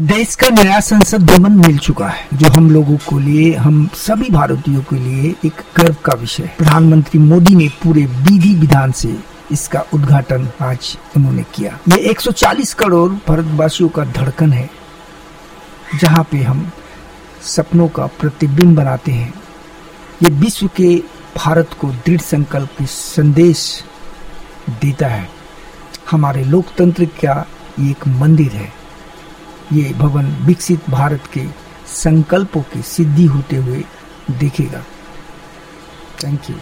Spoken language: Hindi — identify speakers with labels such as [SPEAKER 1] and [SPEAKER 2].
[SPEAKER 1] देश का नया संसद भवन मिल चुका है, जो हम लोगों को लिए, हम सभी भारतीयों के लिए एक गर्व का विषय है। प्रधानमंत्री मोदी ने पूरे विधि विधान से इसका उद्घाटन आज उन्होंने किया। ये 140 करोड़ भारतवासियों का धड़कन है, जहाँ पे हम सपनों का प्रतिबिंब बनाते हैं। ये विश्व के भारत को दृढ़ संकल्प की संदेश देता है। हमारे लोकतंत्र का एक मंदिर है। ये भवन विकसित भारत के संकल्पों की सिद्धि होते हुए देखेगा। Thank you